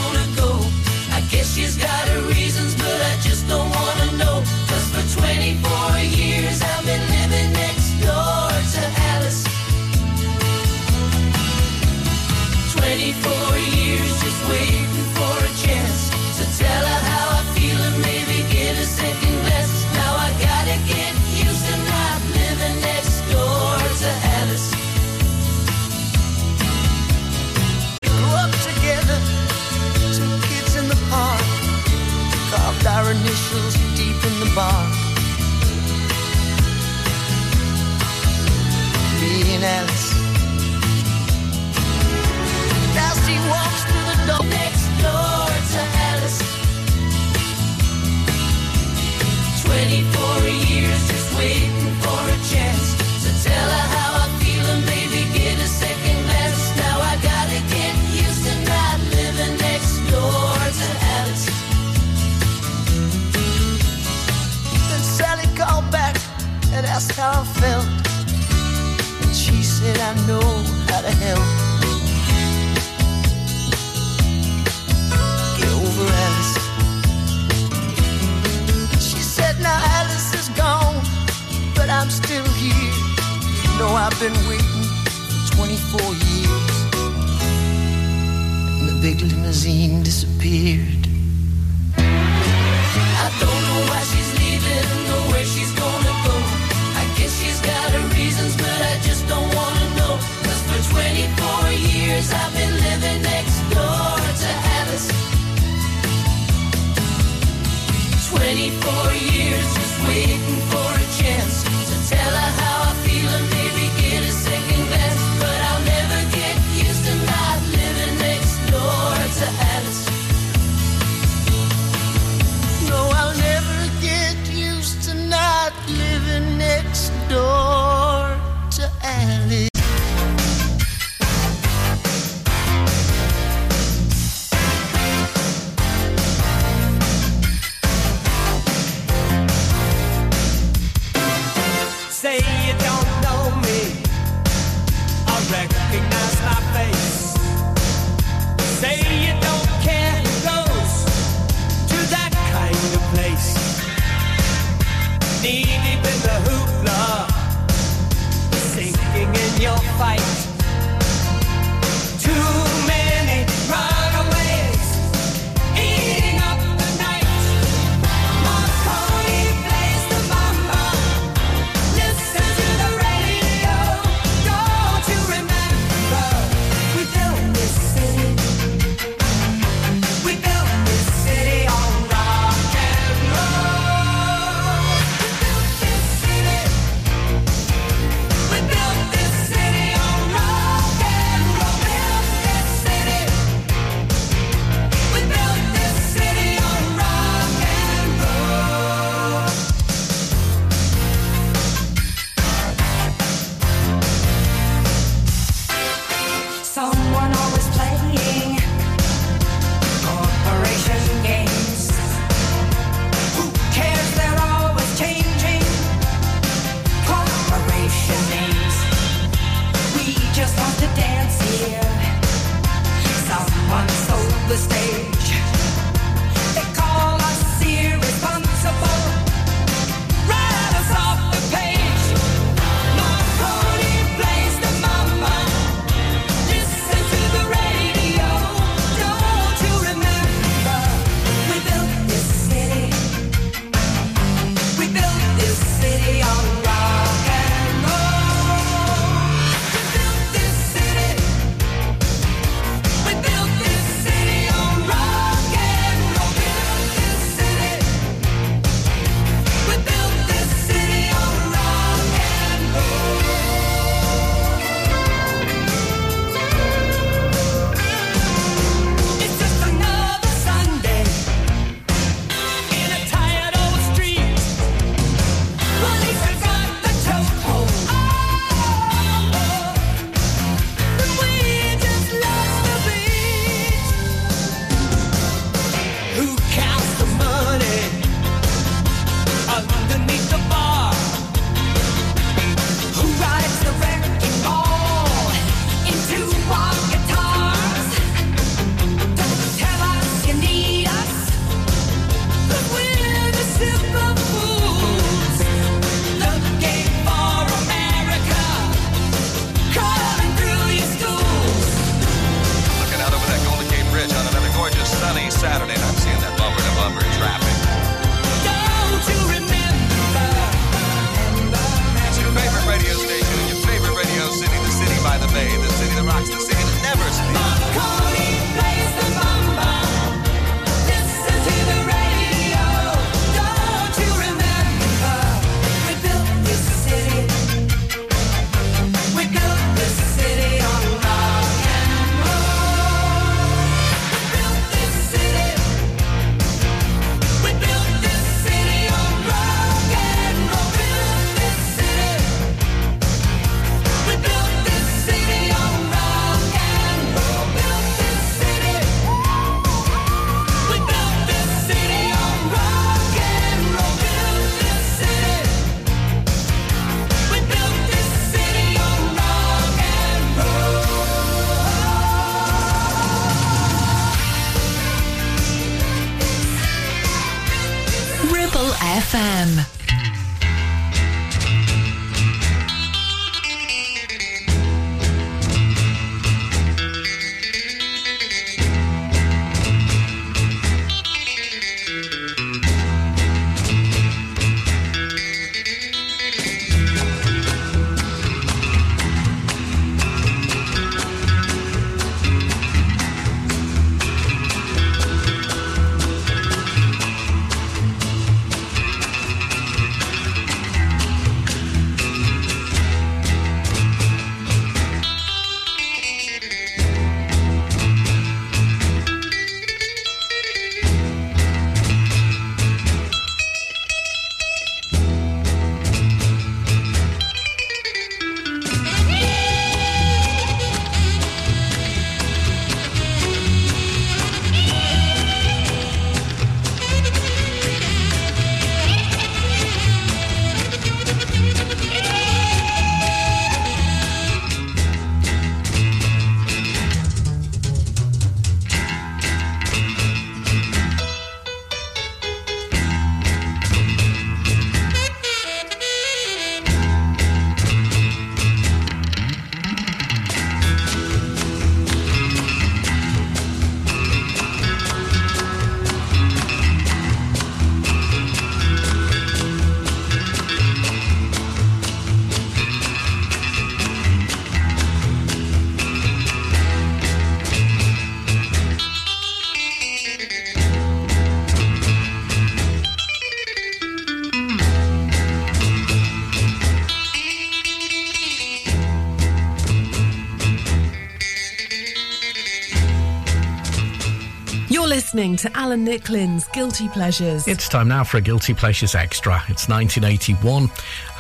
listening to Alan Nicklin's Guilty Pleasures. It's time now for a Guilty Pleasures Extra. It's 1981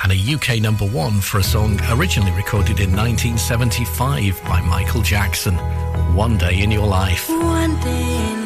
and a UK number one for a song originally recorded in 1975 by Michael Jackson, One Day in Your Life. One Day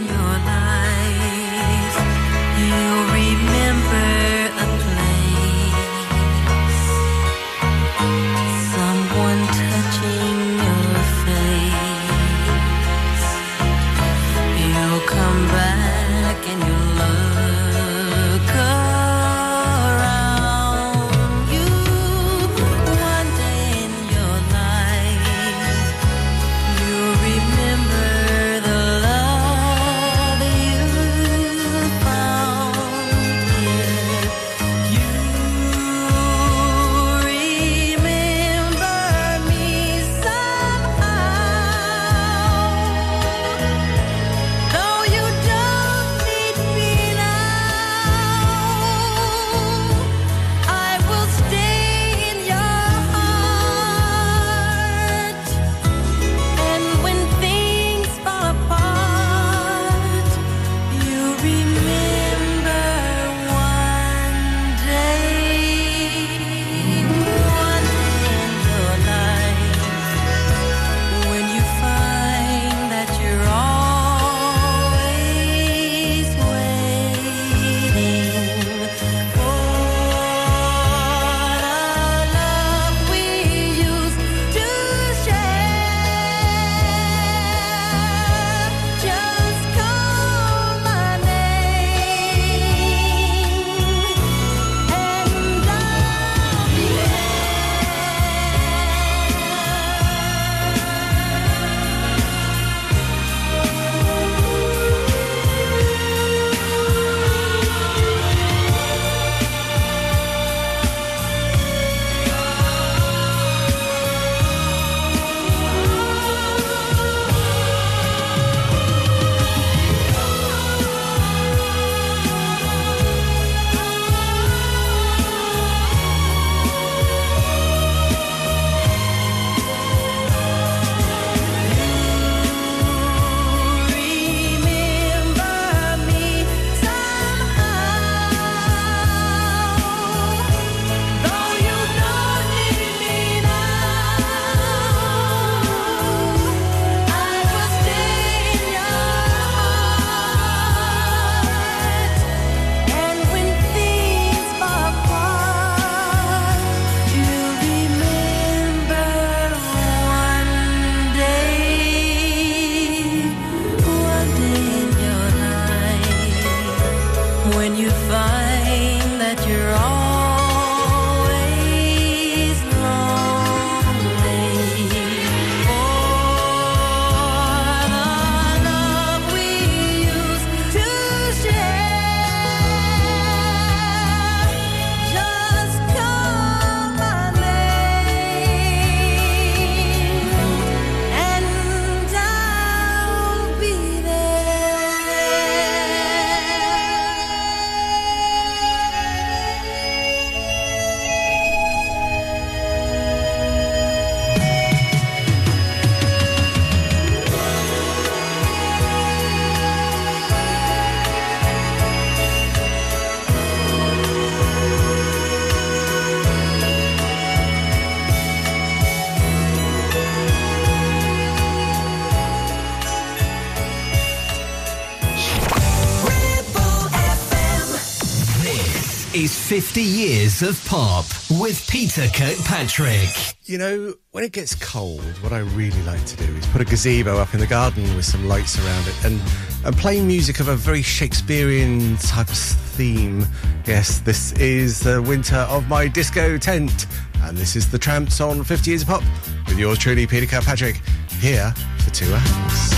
50 years of pop with Peter Kirkpatrick. You know, when it gets cold, what I really like to do is put a gazebo up in the garden with some lights around it and, and play music of a very Shakespearean type of theme. Yes, this is the winter of my disco tent. And this is the Trammps on 50 Years of Pop with yours truly, Peter Kirkpatrick, here for two hours.